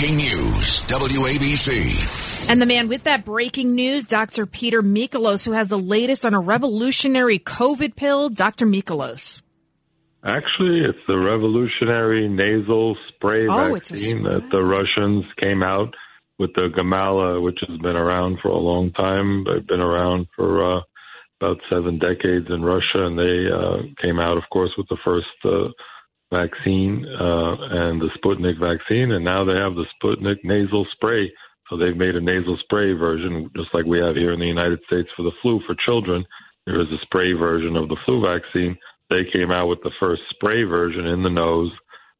Breaking news, WABC. And the man with that breaking news, Dr. Peter Michalos, who has the latest on a revolutionary COVID pill. Dr. Michalos. Actually, it's the revolutionary nasal spray Oh, vaccine that the Russians came out with the Gamaleya, which has been around for a long time. They've been around for uh, about seven decades in Russia, and they uh, came out, of course, with the first uh, vaccine uh, and the Sputnik vaccine, and now they have the Sputnik nasal spray. So they've made a nasal spray version, just like we have here in the United States for the flu for children. There is a spray version of the flu vaccine. They came out with the first spray version in the nose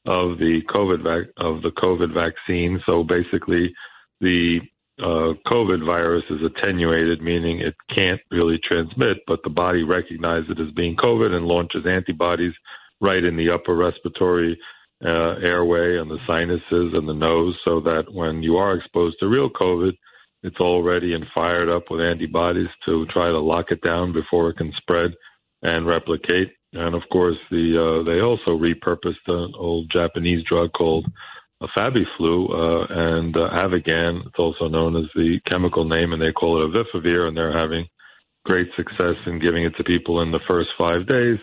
of the COVID vac- of the COVID vaccine. So basically, the uh, COVID virus is attenuated, meaning it can't really transmit, but the body recognizes it as being COVID and launches antibodies right in the upper respiratory uh, airway and the sinuses and the nose, so that when you are exposed to real COVID, it's already and fired up with antibodies to try to lock it down before it can spread and replicate. And of course, the uh, they also repurposed an old Japanese drug called a Fabiflu uh, and uh, Avigan. It's also known as the chemical name, and they call it Avifavir, and they're having great success in giving it to people in the first five days.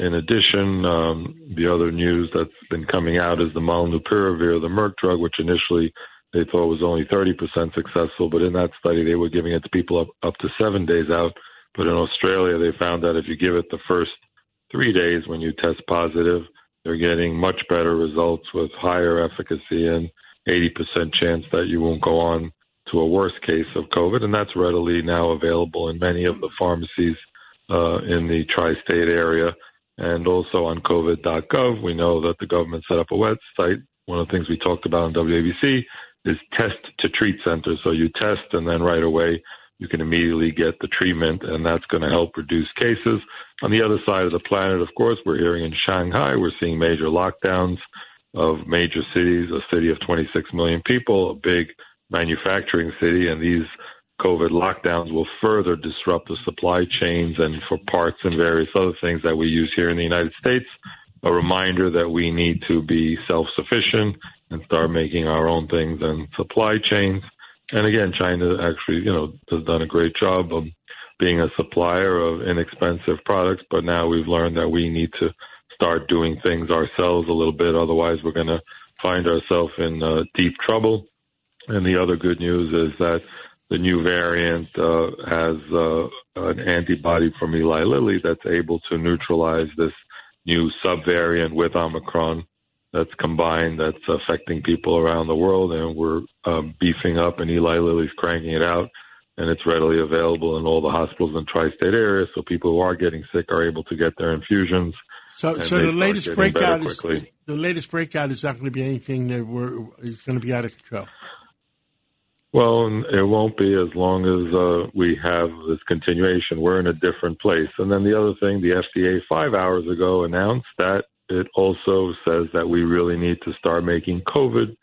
In addition, um, the other news that's been coming out is the Molnupiravir, the Merck drug, which initially they thought was only 30% successful, but in that study they were giving it to people up, up to seven days out. But in Australia, they found that if you give it the first three days when you test positive, they're getting much better results with higher efficacy and 80% chance that you won't go on to a worse case of COVID. And that's readily now available in many of the pharmacies uh, in the tri state area. And also on COVID.gov, we know that the government set up a website. One of the things we talked about on WABC is test to treat centers. So you test and then right away you can immediately get the treatment, and that's going to help reduce cases. On the other side of the planet, of course, we're hearing in Shanghai, we're seeing major lockdowns of major cities, a city of 26 million people, a big manufacturing city, and these COVID lockdowns will further disrupt the supply chains and for parts and various other things that we use here in the United States. A reminder that we need to be self sufficient and start making our own things and supply chains. And again, China actually, you know, has done a great job of being a supplier of inexpensive products, but now we've learned that we need to start doing things ourselves a little bit. Otherwise, we're going to find ourselves in uh, deep trouble. And the other good news is that the new variant uh, has uh, an antibody from Eli Lilly that's able to neutralize this new subvariant with Omicron that's combined that's affecting people around the world, and we're um, beefing up, and Eli Lilly's cranking it out, and it's readily available in all the hospitals in tri-state areas, so people who are getting sick are able to get their infusions. So, so the latest breakout is the latest breakout is not going to be anything that we're is going to be out of control. Well, it won't be as long as uh, we have this continuation. We're in a different place. And then the other thing, the FDA five hours ago announced that it also says that we really need to start making COVID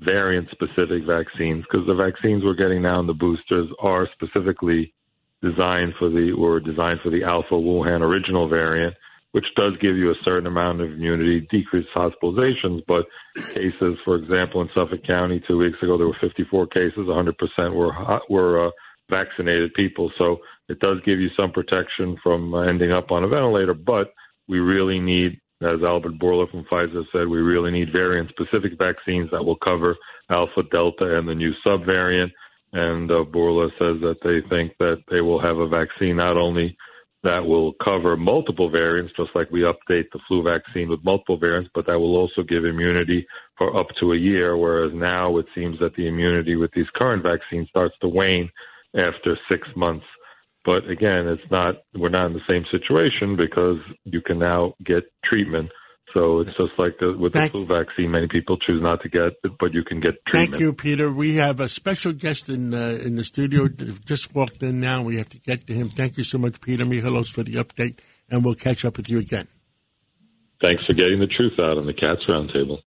variant specific vaccines because the vaccines we're getting now and the boosters are specifically designed for the or designed for the alpha Wuhan original variant, which does give you a certain amount of immunity, decreased hospitalizations, but cases, for example, in Suffolk County two weeks ago, there were 54 cases, 100% were were uh, vaccinated people, so it does give you some protection from ending up on a ventilator, but we really need as Albert Bourla from Pfizer said, we really need variant specific vaccines that will cover Alpha, Delta, and the new subvariant. And uh, Bourla says that they think that they will have a vaccine not only that will cover multiple variants, just like we update the flu vaccine with multiple variants, but that will also give immunity for up to a year. Whereas now it seems that the immunity with these current vaccines starts to wane after six months. But again, it's not, we're not in the same situation because you can now get treatment. So it's just like the, with Thank the flu vaccine, many people choose not to get it, but you can get treatment. Thank you, Peter. We have a special guest in uh, in the studio. Just walked in now. We have to get to him. Thank you so much, Peter Michalos, for the update, and we'll catch up with you again. Thanks for getting the truth out on the Cats Roundtable.